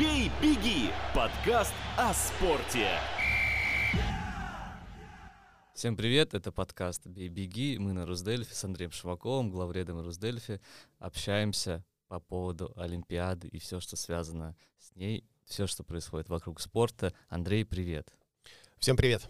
«Бей, беги» – подкаст о спорте. Всем привет, это подкаст «Бей, беги». Мы на Руздельфе с Андреем Шеваковым, главредом Руздельфе, общаемся по поводу Олимпиады и все, что связано с ней, все, что происходит вокруг спорта. Андрей, привет. Всем привет.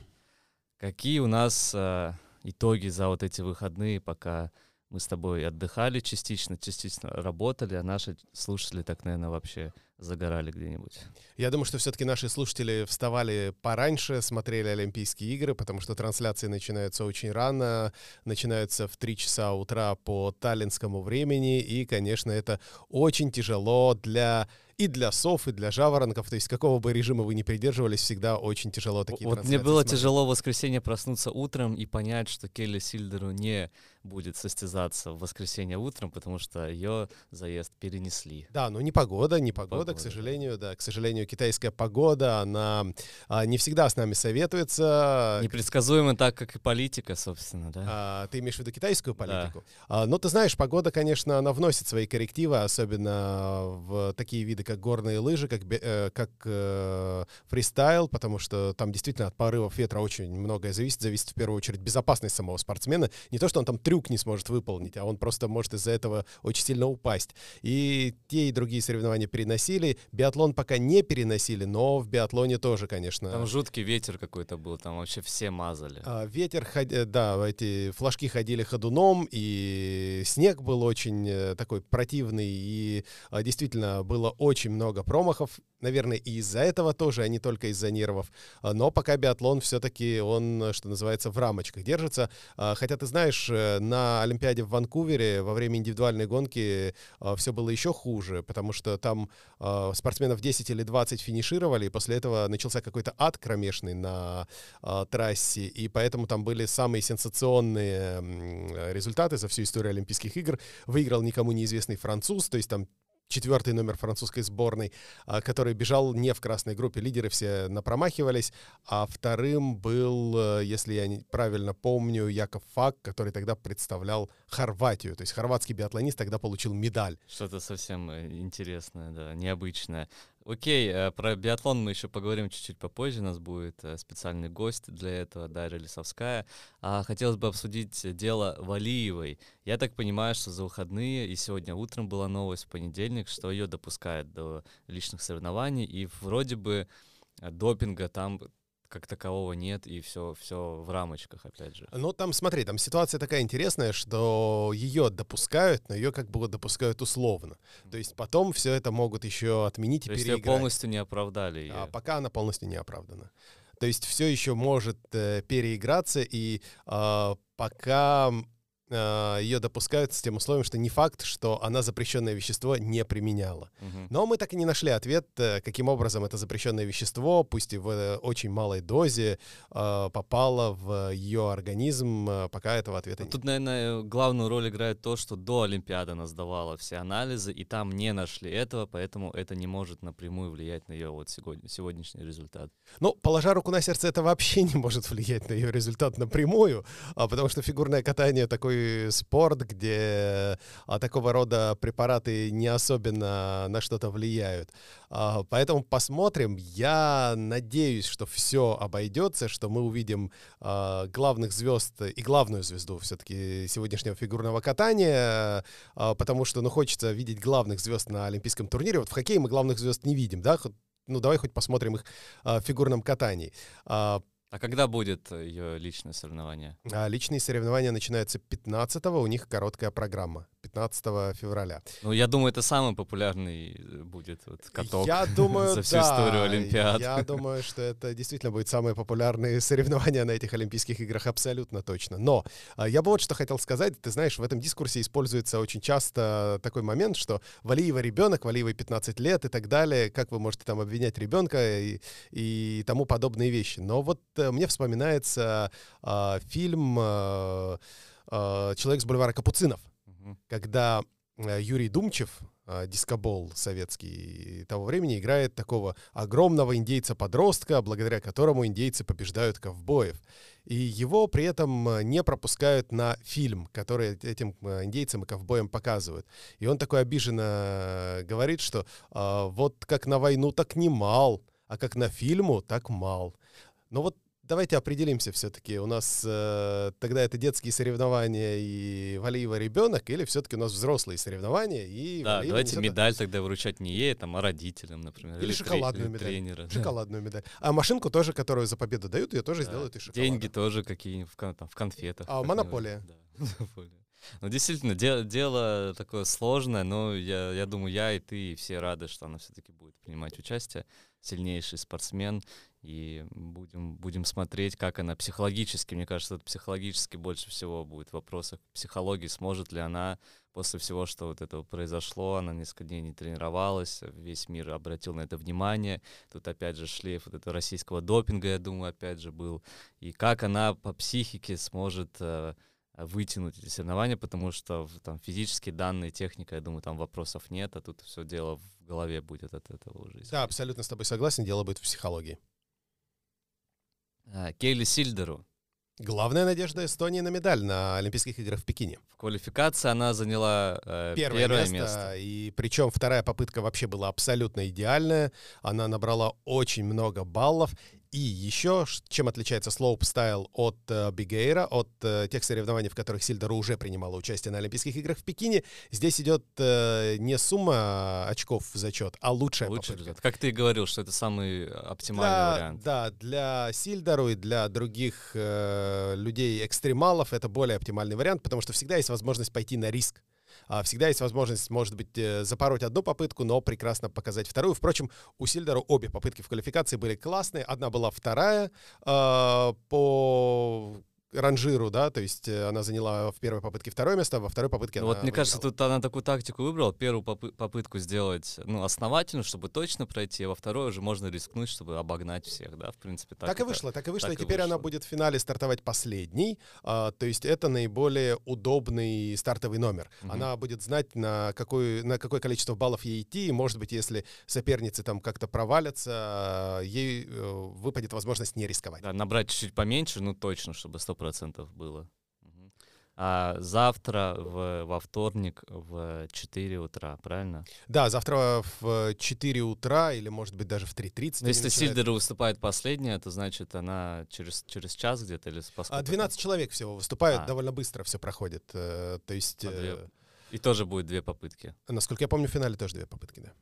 Какие у нас э, итоги за вот эти выходные, пока мы с тобой отдыхали частично, частично работали, а наши слушатели так, наверное, вообще загорали где-нибудь. Я думаю, что все-таки наши слушатели вставали пораньше, смотрели Олимпийские игры, потому что трансляции начинаются очень рано, начинаются в 3 часа утра по таллинскому времени, и, конечно, это очень тяжело для и для сов, и для жаворонков. То есть какого бы режима вы ни придерживались, всегда очень тяжело такие Вот мне было смотреть. тяжело в воскресенье проснуться утром и понять, что Келли Сильдеру не будет состязаться в воскресенье утром, потому что ее заезд перенесли. Да, но не погода, не погода, погода, к сожалению, да, к сожалению, китайская погода, она а, не всегда с нами советуется. Непредсказуема так, как и политика, собственно, да. А, ты имеешь в виду китайскую политику? Да. А, но ты знаешь, погода, конечно, она вносит свои коррективы, особенно в такие виды, как горные лыжи, как, э, как э, фристайл, потому что там действительно от порывов ветра очень многое зависит. Зависит в первую очередь безопасность самого спортсмена. Не то, что он там трюк не сможет выполнить, а он просто может из-за этого очень сильно упасть. И те и другие соревнования переносили. Биатлон пока не переносили, но в биатлоне тоже, конечно. Там жуткий ветер какой-то был, там вообще все мазали. А, ветер, э, да, эти флажки ходили ходуном, и снег был очень э, такой противный, и а, действительно было очень очень много промахов, наверное, и из-за этого тоже, а не только из-за нервов. А, но пока биатлон все-таки, он, что называется, в рамочках держится. А, хотя, ты знаешь, э, на Олимпиаде в Ванкувере во время индивидуальной гонки а, все было еще хуже, потому что там спортсменов 10 или 20 финишировали, и после этого начался какой-то ад кромешный на трассе, и поэтому там были самые сенсационные результаты за всю историю Олимпийских игр. Выиграл никому неизвестный француз, то есть там четвертый номер французской сборной, а, который бежал не в красной группе. Лидеры все напромахивались, а вторым был, э, если я правильно помню, Яков Фак, который тогда представлял Хорватию. То есть хорватский биатлонист тогда получил медаль. Что-то совсем э, интересное, да, необычное. Окей, э, про биатлон мы еще поговорим чуть-чуть попозже. У нас будет э, специальный гость для этого, Дарья Лисовская. А хотелось бы обсудить дело Валиевой. Я так понимаю, что за выходные, и сегодня утром была новость в понедельник, что ее допускают до личных соревнований, и вроде бы допинга там как такового нет, и все, все в рамочках, опять же. Ну, там, смотри, там ситуация такая интересная, что ее допускают, но ее как бы допускают условно. То есть потом все это могут еще отменить То и есть переиграть. ее полностью не оправдали. Ее. А пока она полностью не оправдана. То есть все еще может э, переиграться, и э, пока ее допускают с тем условием, что не факт, что она запрещенное вещество не применяла. Угу. Но мы так и не нашли ответ, э, каким образом это запрещенное вещество, пусть и в э, очень малой дозе, а, попало в ее организм, э, пока этого ответа нет. Тут, наверное, главную роль играет то, что до Олимпиады она сдавала все анализы, и там не нашли этого, поэтому это не может напрямую влиять на ее вот сегодня, сегодняшний результат. Ну, положа руку на сердце, это вообще не может влиять на ее результат напрямую, а потому что фигурное катание такой спорт, где а, такого рода препараты не особенно на что-то влияют. А, поэтому посмотрим. Я надеюсь, что все обойдется, что мы увидим а, главных звезд и главную звезду все-таки сегодняшнего фигурного катания, потому что, ну, хочется видеть главных звезд на Олимпийском турнире. Вот в хоккее мы главных звезд не видим, да? Ну, давай хоть посмотрим их а, в фигурном катании. А, а когда будет ее личное соревнование? А, личные соревнования начинаются 15-го, у них короткая программа. 15 февраля. Ну, я думаю, это самый популярный э, будет вот, каток я думаю, за всю да, историю Олимпиад. Я думаю, что это действительно будет самые популярные соревнования на этих Олимпийских играх, абсолютно точно. Но а, я бы вот что хотел сказать. Ты знаешь, в этом дискурсе используется очень часто такой момент, что Валиева ребенок, Валиевой 15 лет и так далее. Как вы можете там обвинять ребенка и, и тому подобные вещи. Но вот э, мне вспоминается э, фильм э, «Человек с бульвара Капуцинов», когда Юрий Думчев, а, дискобол советский того времени, играет такого огромного индейца-подростка, благодаря которому индейцы побеждают ковбоев. И его при этом а, не пропускают на фильм, который этим а, индейцам и ковбоям показывают. И он такой обиженно говорит, что вот как на войну, так не мал, а как на фильму, так мал. Но вот давайте определимся все-таки. У нас э, тогда это детские соревнования и Валиева ребенок, или все-таки у нас взрослые соревнования и Да, Валиева давайте медаль тогда выручать не ей, там, а родителям, например. Или, или шоколадную или медаль. Тренера, шоколадную да. медаль. А машинку тоже, которую за победу дают, ее тоже да. сделают из шоколада. Деньги тоже какие-нибудь в, в конфетах. А, монополия. Да, монополия. Ну, действительно, де- дело такое сложное, но я, я думаю, я и ты, и все рады, что она все-таки будет принимать участие. Сильнейший спортсмен, и будем, будем смотреть, как она психологически, мне кажется, это психологически больше всего будет в вопросах психологии, сможет ли она после всего, что вот этого произошло, она несколько дней не тренировалась, весь мир обратил на это внимание, тут опять же шлейф вот этого российского допинга, я думаю, опять же был, и как она по психике сможет э, вытянуть эти соревнования, потому что там физические данные, техника, я думаю, там вопросов нет, а тут все дело в голове будет от этого уже. Да, абсолютно с тобой согласен, дело будет в психологии. А, Кейли Сильдеру. Главная надежда Эстонии на медаль на Олимпийских играх в Пекине. В квалификации она заняла э, первое, первое место, место. И причем вторая попытка вообще была абсолютно идеальная. Она набрала очень много баллов. И еще, чем отличается слоуп-стайл от э, биг-эйра, от э, тех соревнований, в которых Силдару уже принимала участие на Олимпийских играх в Пекине, здесь идет э, не сумма очков в зачет, а лучшая Лучший попытка. Результат. Как ты и говорил, что это самый оптимальный для, вариант. Да, для Сильдеру и для других э, людей-экстремалов это более оптимальный вариант, потому что всегда есть возможность пойти на риск. А, всегда есть возможность, может быть, э, запороть одну попытку, но прекрасно показать вторую. Впрочем, у Сильдера обе попытки в квалификации были классные. Одна была вторая э, по ранжиру, да, то есть э, она заняла в первой попытке второе место, во второй попытке ну, она Вот мне выиграла. кажется, тут она такую тактику выбрала, первую попы- попытку сделать, ну, основательно, чтобы точно пройти, а во второй уже можно рискнуть, чтобы обогнать всех, да, в принципе. Так, так и вышло, так и вышло, так и теперь вышло. она будет в финале стартовать последней, а, то есть это наиболее удобный стартовый номер. Угу. Она будет знать, на, какой, на какое количество баллов ей идти, и, может быть, если соперницы там как-то провалятся, ей э, выпадет возможность не рисковать. Да, набрать чуть-чуть поменьше, ну, точно, чтобы 100 процентов было. А завтра в, во вторник в 4 утра, правильно? Да, завтра в 4 утра или, может быть, даже в 3.30. Но если начинает... Сильдера выступает последняя, то значит она через, через час где-то или поскольку? 12 человек всего выступают, а. довольно быстро все проходит. Э, то есть... Э, И тоже будет две попытки. Насколько я помню, в финале тоже две попытки, да.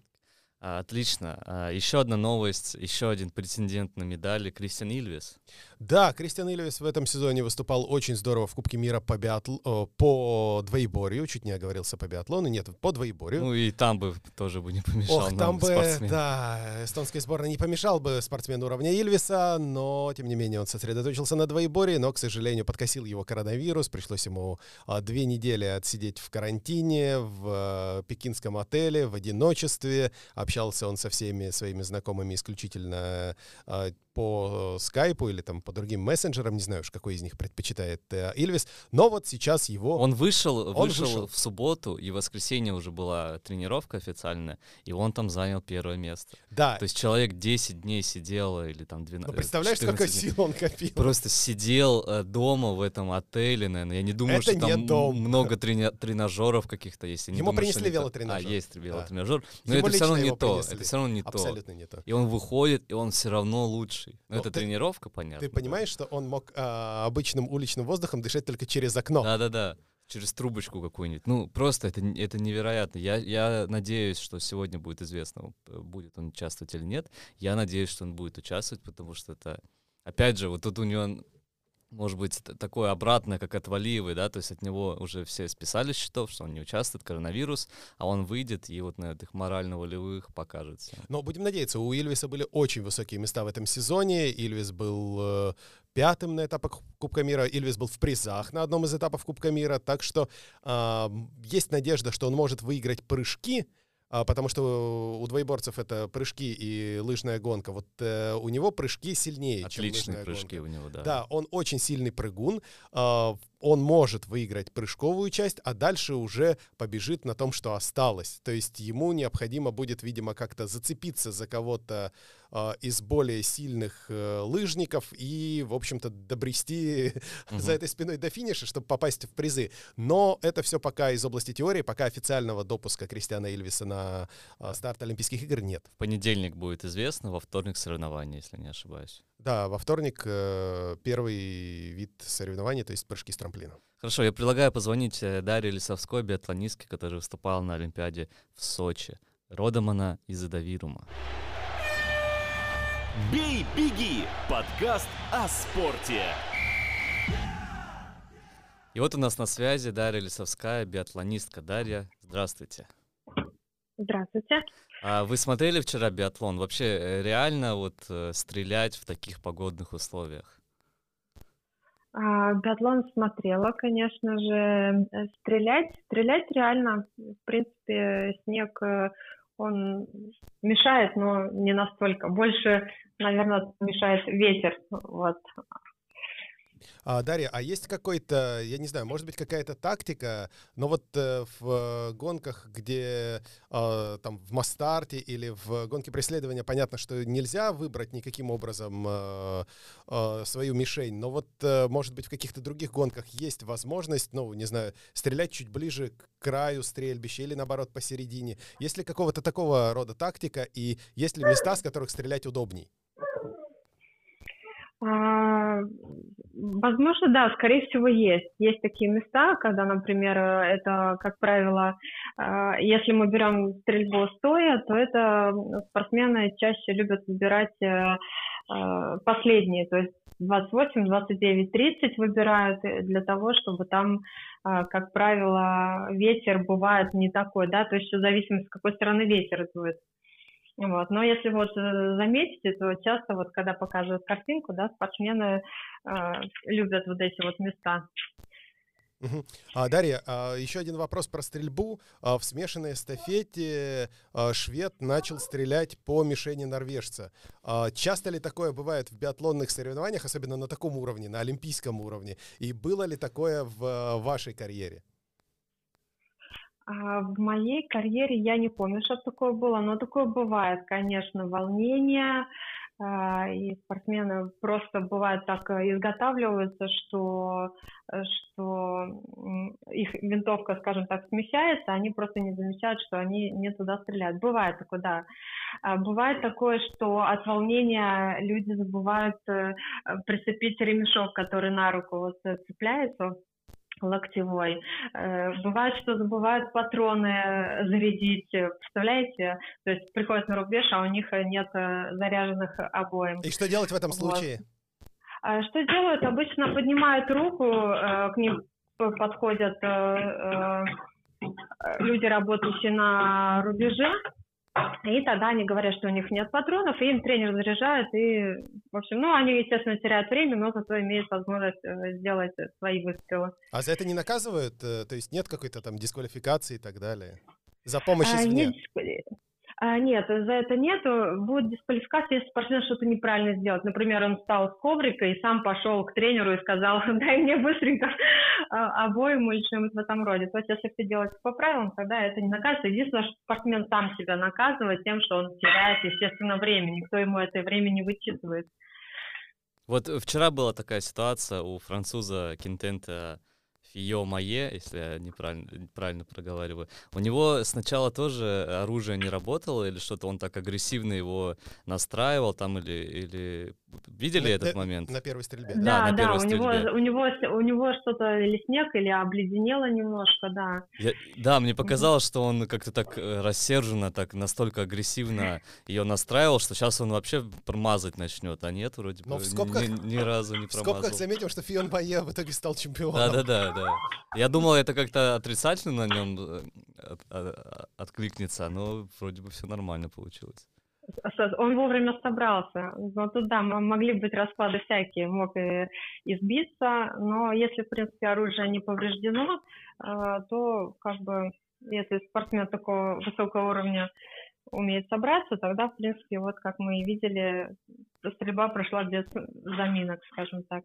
А, отлично. А, еще одна новость, еще один претендент на медали Кристиан Ильвис. Да, Кристиан Ильвис в этом сезоне выступал очень здорово в Кубке мира по, биатл... по двоеборью. Чуть не оговорился по биатлону. Нет, по двоеборью. Ну и там бы тоже бы не помешал Ох, там бы, спортсмен. да, эстонской сборной не помешал бы спортсмен уровня Ильвиса, но, тем не менее, он сосредоточился на двоеборье, но, к сожалению, подкосил его коронавирус. Пришлось ему а, две недели отсидеть в карантине, в а, пекинском отеле, в одиночестве, общался он со всеми своими знакомыми исключительно э, по скайпу или там по другим мессенджерам, не знаю уж, какой из них предпочитает э, Ильвис, но вот сейчас его... Он вышел, он вышел, вышел в субботу, и в воскресенье уже была тренировка официальная, и он там занял первое место. Да. То есть человек 10 дней сидел, или там 12... Ну, представляешь, сколько сил он копил? Просто сидел э, дома в этом отеле, наверное. Я не думаю, Это что не там дом. много трени- тренажеров каких-то есть. Ему думаю, принесли велотренажер. А, есть велотренажер. Да. Но Ему это все равно не то. Принесли. Это все равно не Абсолютно не то. И он выходит, и он все равно лучший. Но, ну, это ты, тренировка, понятно. Ты понимаешь, да? что он мог а, обычным уличным воздухом дышать только через окно? Да-да-да через трубочку какую-нибудь. Ну, просто это, это невероятно. Я, я надеюсь, что сегодня будет известно, будет он участвовать или нет. Я надеюсь, что он будет участвовать, потому что это, опять же, вот тут у него может быть, такое обратное, как от Валиевой, да, то есть от него уже все списали счетов, что он не участвует, коронавирус, а он выйдет и вот на этих морально-волевых покажется. Но будем надеяться, у Ильвиса были очень высокие места в этом сезоне, Ильвис был э, пятым на этапах Кубка мира, Ильвис был в призах на одном из этапов Кубка мира, так что э, есть надежда, что он может выиграть прыжки, потому что у двоеборцев это прыжки и лыжная гонка. Вот э, у него прыжки сильнее, Отличные чем прыжки гонка. у него, да. Да, он очень сильный прыгун. Э, он может выиграть прыжковую часть, а дальше уже побежит на том, что осталось. То есть ему необходимо будет, видимо, как-то зацепиться за кого-то э, из более сильных э, лыжников и, в общем-то, добрести угу. за этой спиной до финиша, чтобы попасть в призы. Но это все пока из области теории, пока официального допуска Кристиана Ильвиса на э, старт Олимпийских игр нет. В понедельник будет известно, во вторник соревнования, если не ошибаюсь. Да, во вторник э, первый вид соревнований, то есть прыжки с трамплина. Хорошо, я предлагаю позвонить э, Дарье Лисовской, биатлонистке, которая выступала на Олимпиаде в Сочи. Родом она из Эдавирума. «Бей, беги» — подкаст о спорте. И вот у нас на связи Дарья Лисовская, биатлонистка. Дарья, здравствуйте. Здравствуйте. А вы смотрели вчера биатлон? Вообще э, реально вот э, стрелять в таких погодных условиях? А, биатлон смотрела, конечно же. Э, стрелять, стрелять реально. В принципе, снег он мешает, но не настолько. Больше, наверное, мешает ветер. Вот. А, Дарья, а есть какой-то, я не знаю, может быть какая-то тактика, но вот э, в э, гонках, где э, там в Мастарте или в гонке преследования понятно, что нельзя выбрать никаким образом э, э, свою мишень, но вот, э, может быть, в каких-то других гонках есть возможность, ну, не знаю, стрелять чуть ближе к краю стрельбища или наоборот посередине. Есть ли какого-то такого рода тактика и есть ли места, с которых стрелять удобней? А, возможно, да, скорее всего, есть. Есть такие места, когда, например, это, как правило, а, если мы берем стрельбу стоя, то это спортсмены чаще любят выбирать э, а, последние, то есть 28, 29, 30 выбирают для того, чтобы там, как правило, ветер бывает не такой, да, то есть все зависит, с какой стороны ветер дует. Вот. Но если вот э, заметите, то часто вот когда показывают картинку, да, спортсмены э, любят вот эти вот места. А, Дарья, а, еще один вопрос про стрельбу. А, в смешанной эстафете а, швед начал стрелять по мишени норвежца. А, часто ли такое бывает в биатлонных соревнованиях, особенно на таком уровне, на олимпийском уровне? И было ли такое в а, вашей карьере? А в моей карьере я не помню, что такое было, но такое бывает, конечно, волнение, а, и спортсмены просто бывает так изготавливаются, что, что их винтовка, скажем так, смещается, они просто не замечают, что они не туда стреляют. Бывает такое, да. А бывает такое, что от волнения люди забывают э, прицепить ремешок, который на руку вот цепляется локтевой. Э, бывает, что забывают патроны зарядить, представляете? То есть приходят на рубеж, а у них нет э, заряженных обоим. И что делать в этом случае? Вот. Что делают? Обычно поднимают руку, э, к ним подходят люди, работающие на рубеже, и тогда они говорят, что у них нет патронов, и им тренер заряжает, и, в общем, ну, они, естественно, теряют время, но зато имеют возможность э, сделать свои выстрелы. А за это не наказывают? Э, то есть нет какой-то там дисквалификации и так далее? За помощь а, извне? Нет, а, нет, за это нет. Будет дисквалификация, если спортсмен что-то неправильно сделает. Например, он встал с коврика и сам пошел к тренеру и сказал, дай мне быстренько а, обоим или что-нибудь в этом роде. То есть, если все делается по правилам, тогда это не наказывается. Единственное, что спортсмен сам себя наказывает тем, что он теряет, естественно, время. Никто ему это время не вычитывает. Вот вчера была такая ситуация у француза Кентента Фио Мае, если я неправильно, правильно проговариваю, у него сначала тоже оружие не работало или что-то, он так агрессивно его настраивал там или, или Видели на, этот момент? На первой стрельбе. Да, да, да у, него, у него у него что-то или снег, или обледенело немножко, да. Я, да, мне показалось, что он как-то так э, рассерженно, так настолько агрессивно ее настраивал, что сейчас он вообще промазать начнет, а нет, вроде Но бы в скобках, ни, ни разу не промазал. В скобках заметил, что Фион Бае в итоге стал чемпионом. Да-да-да. Да. Я думал, это как-то отрицательно на нем э, от, от, откликнется, но вроде бы все нормально получилось он вовремя собрался. Но тут, да, могли быть расклады всякие, мог и избиться, но если, в принципе, оружие не повреждено, э, то, как бы, если спортсмен такого высокого уровня умеет собраться, тогда, в принципе, вот как мы и видели, стрельба прошла без заминок, скажем так.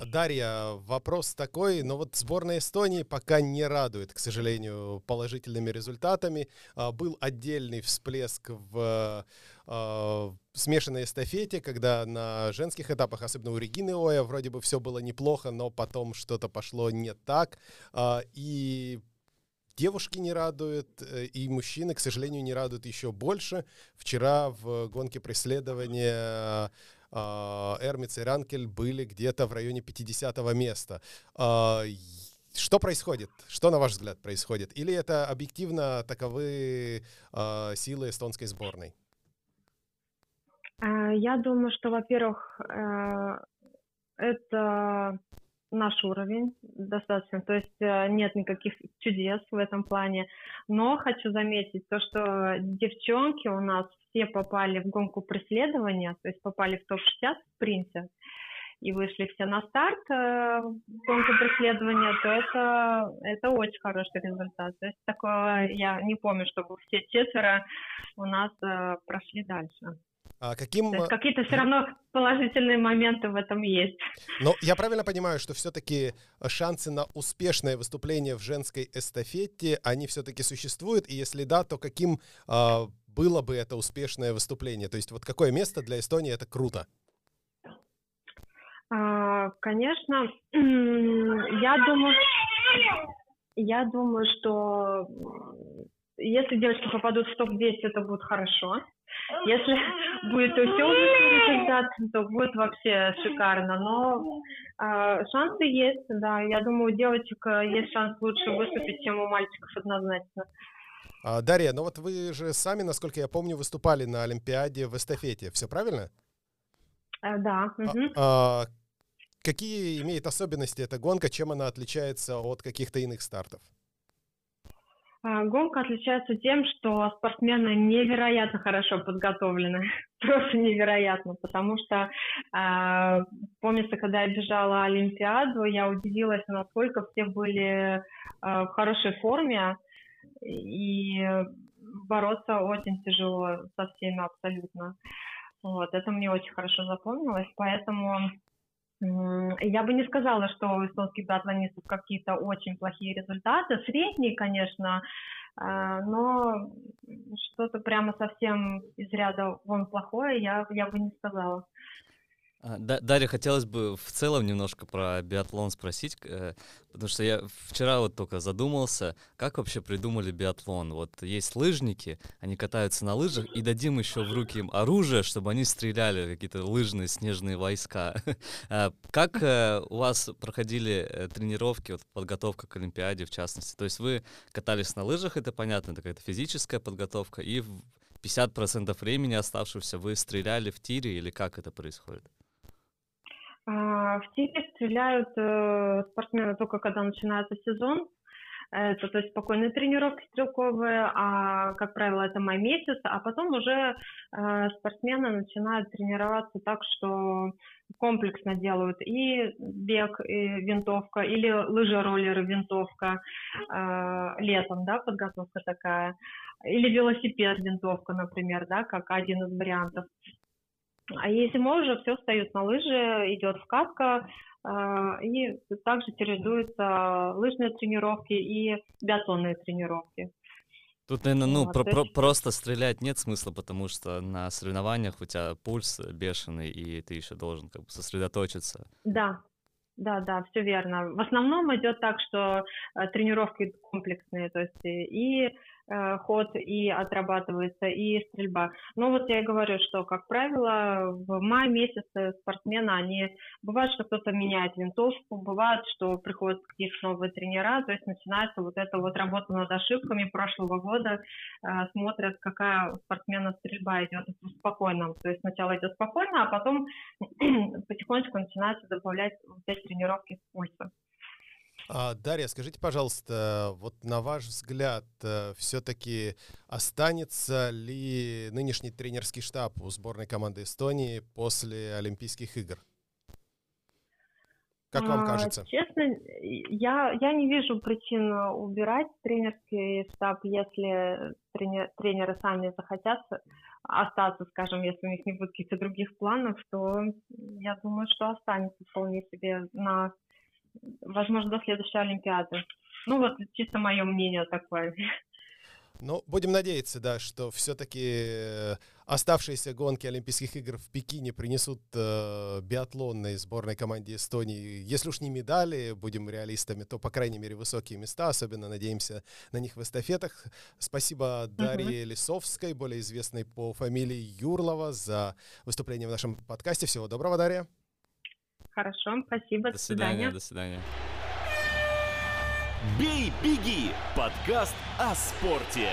Дарья, вопрос такой, но вот сборная Эстонии пока не радует, к сожалению, положительными результатами. А, был отдельный всплеск в а, смешанной эстафете, когда на женских этапах, особенно у Регины Оя, вроде бы все было неплохо, но потом что-то пошло не так. А, и девушки не радуют, э, и мужчины, к сожалению, не радуют еще больше. Вчера в гонке преследования а, Эрмиц и Ранкель были где-то в районе 50 места. А, что происходит? Что, на ваш взгляд, происходит? Или это объективно таковы а, силы эстонской сборной? Я думаю, что, во-первых, э, это наш уровень достаточно, то есть э, нет никаких чудес в этом плане. Но хочу заметить то, что девчонки у нас все попали в гонку преследования, то есть попали в топ-60 в спринте и вышли все на старт э, в гонку преследования, то это, это очень хороший результат. То есть такое я не помню, чтобы все четверо у нас э, прошли дальше. А каким... Есть какие-то все равно положительные моменты в этом есть. Но я правильно понимаю, что все-таки шансы на успешное выступление в женской эстафете, они все-таки существуют? И если да, то каким э, было бы это успешное выступление? То есть вот какое место для Эстонии это круто? А, конечно, я думаю, я думаю, что если девочки попадут в топ-10, это будет хорошо. Если будет все результат, то будет вообще шикарно. Но э, шансы есть, да. Я думаю, у девочек э, есть шанс лучше выступить, чем у мальчиков однозначно. А, Дарья, ну вот вы же сами, насколько я помню, выступали на Олимпиаде в эстафете. Все правильно? Э, да. Угу. А, а, какие имеет особенности эта гонка? Чем она отличается от каких-то иных стартов? А, гонка отличается тем, что спортсмены невероятно хорошо подготовлены, просто невероятно, потому что э, помнится, когда я бежала Олимпиаду, я удивилась, насколько все были э, в хорошей форме, и бороться очень тяжело со всеми абсолютно. Вот, это мне очень хорошо запомнилось, поэтому я бы не сказала, что у эстонских биатлонистов какие-то очень плохие результаты. Средние, конечно, а, но что-то прямо совсем из ряда вон плохое я, я бы не сказала. А, Дарья, хотелось бы в целом немножко про биатлон спросить, э, потому что я вчера вот только задумался, как вообще придумали биатлон. Вот есть лыжники, они катаются на лыжах, и дадим еще в руки им оружие, чтобы они стреляли какие-то лыжные снежные войска. А как э, у вас проходили э, тренировки, вот подготовка к Олимпиаде в частности? То есть вы катались на лыжах, это понятно, это какая-то физическая подготовка, и 50% времени оставшегося вы стреляли в тире или как это происходит? А, в тире стреляют э, спортсмены только когда начинается сезон. Это, то есть спокойные тренировки стрелковые, а, как правило, это май месяц, а потом уже э, спортсмены начинают тренироваться так, что комплексно делают и бег, и винтовка, или лыжи-роллеры, винтовка э, летом, да, подготовка такая, или велосипед, винтовка, например, да, как один из вариантов. А мы уже все встают на лыжи, идет вкатка, а, и также чередуются лыжные тренировки и биатлонные тренировки. Тут, наверное, ну, вот, про про просто стрелять нет смысла, потому что на соревнованиях у тебя пульс бешеный, и ты еще должен как бы сосредоточиться. Да, да, да, все верно. В основном идет так, что э, тренировки комплексные, то есть и Э, ход и отрабатывается, и стрельба. Но вот я и говорю, что, как правило, в мае месяце спортсмены, они, бывает, что кто-то меняет винтовку, бывает, что приходят какие-то новые тренера, то есть начинается вот эта вот работа над ошибками прошлого года, э, смотрят, какая у спортсмена стрельба идет спокойно. То есть сначала идет спокойно, а потом потихонечку начинается добавлять вот эти тренировки с пульса. А, Дарья, скажите, пожалуйста, вот на ваш взгляд, э, все-таки останется ли нынешний тренерский штаб у сборной команды Эстонии после Олимпийских игр? Как вам кажется? А, честно, я, я не вижу причин убирать тренерский штаб, если тренер, тренеры сами захотят остаться, скажем, если у них не будет каких-то других планов, то я думаю, что останется вполне себе на, возможно, до следующей Олимпиады. Ну вот чисто мое мнение такое. Ну, будем надеяться, да, что все-таки э, оставшиеся гонки Олимпийских игр в Пекине принесут э, биатлонной сборной команде Эстонии, если уж не медали, будем реалистами, то, по крайней мере, высокие места, особенно надеемся на них в эстафетах. Спасибо Дарье uh-huh. Лисовской, более известной по фамилии Юрлова, за выступление в нашем подкасте. Всего доброго, Дарья. Хорошо, спасибо. До свидания. До свидания. «Бей, беги» – подкаст о спорте.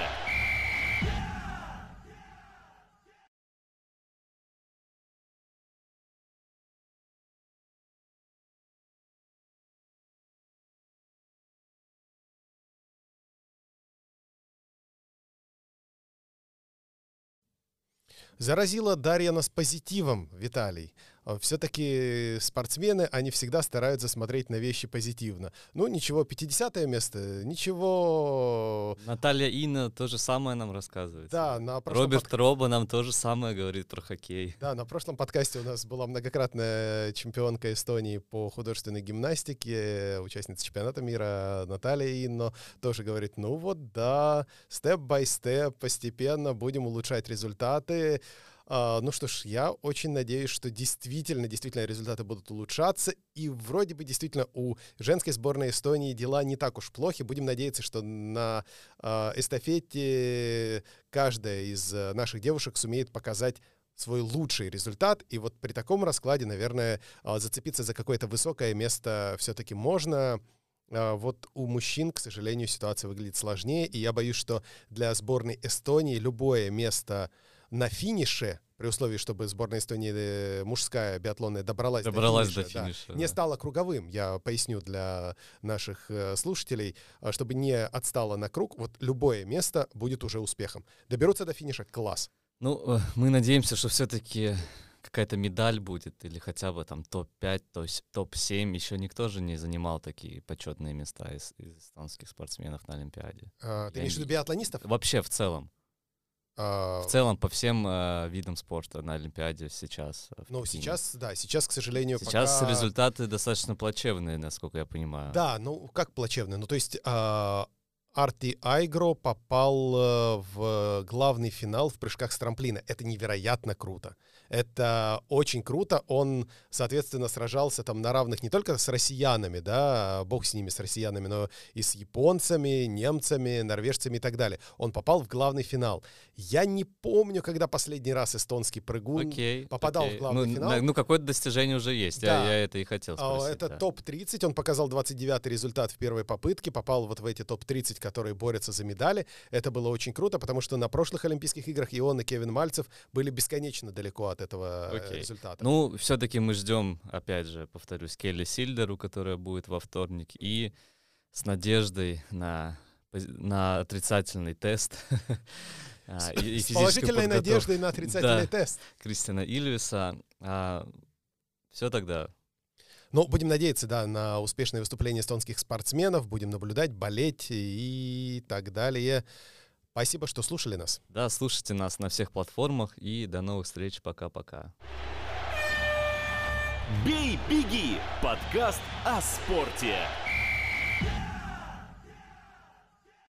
Заразила Дарья нас позитивом, Виталий. А, все-таки спортсмены, они всегда стараются смотреть на вещи позитивно. Ну, ничего, 50 место, ничего... Наталья Инна то же самое нам рассказывает. Да, на прошлом Роберт под... Роба нам то же самое говорит про хоккей. Да, на прошлом подкасте у нас была многократная чемпионка Эстонии по художественной гимнастике, участница чемпионата мира Наталья Инно, тоже говорит, ну вот да, степ-бай-степ, постепенно будем улучшать результаты. А, ну что ж, я очень надеюсь, что действительно, действительно результаты будут улучшаться. И вроде бы действительно у женской сборной Эстонии дела не так уж плохи. Будем надеяться, что на а, эстафете каждая из э, наших девушек сумеет показать свой лучший результат. И вот при таком раскладе, наверное, а, зацепиться за какое-то высокое место все-таки можно. Вот у мужчин, к сожалению, ситуация выглядит сложнее, и я боюсь, что для сборной Эстонии любое место на финише, при условии, чтобы сборная Эстонии э, мужская биатлонная добралась, добралась до финиша, до финиша да, да. не стала круговым. Я поясню для наших э, слушателей, а, чтобы не отстала на круг, вот любое место будет уже успехом. Доберутся до финиша, класс. Ну, э, мы надеемся, что все-таки какая-то медаль будет, или хотя бы там топ-5, то есть топ-7. Еще никто же не занимал такие почетные места из, из эстонских спортсменов на Олимпиаде. А, ты имеешь в виду биатлонистов? Вообще в целом. А... В целом по всем э, видам спорта на Олимпиаде сейчас. Э, ну, сейчас, да, сейчас, к сожалению, Сейчас пока... результаты достаточно плачевные, насколько я понимаю. Да, ну, как плачевные? Ну, то есть... Э, Арти Айгро попал э, в главный финал в прыжках с трамплина. Это невероятно круто. Это очень круто. Он, соответственно, сражался там на равных не только с россиянами, да, бог с ними, с россиянами, но и с японцами, немцами, норвежцами и так далее. Он попал в главный финал. Я не помню, когда последний раз эстонский прыгун окей, попадал окей. в главный ну, финал. На, ну, какое-то достижение уже есть. Да. Я, я это и хотел а, спросить. Это да. топ-30. Он показал 29-й результат в первой попытке, попал вот в эти топ-30, которые борются за медали. Это было очень круто, потому что на прошлых Олимпийских играх и он, и Кевин Мальцев были бесконечно далеко от этого. Э, результата. Ну, все-таки мы ждем, опять же, повторюсь, Келли Сильдеру, которая будет во вторник, и с надеждой на, на отрицательный тест. А, с положительной надеждой на отрицательный тест. Кристина Ильвиса. А, все тогда. Ну, будем надеяться, да, на успешное выступление эстонских спортсменов, будем наблюдать, болеть и так далее. Спасибо, что слушали нас. Да, слушайте нас на всех платформах и до новых встреч. Пока-пока. Бей, беги! Подкаст о спорте.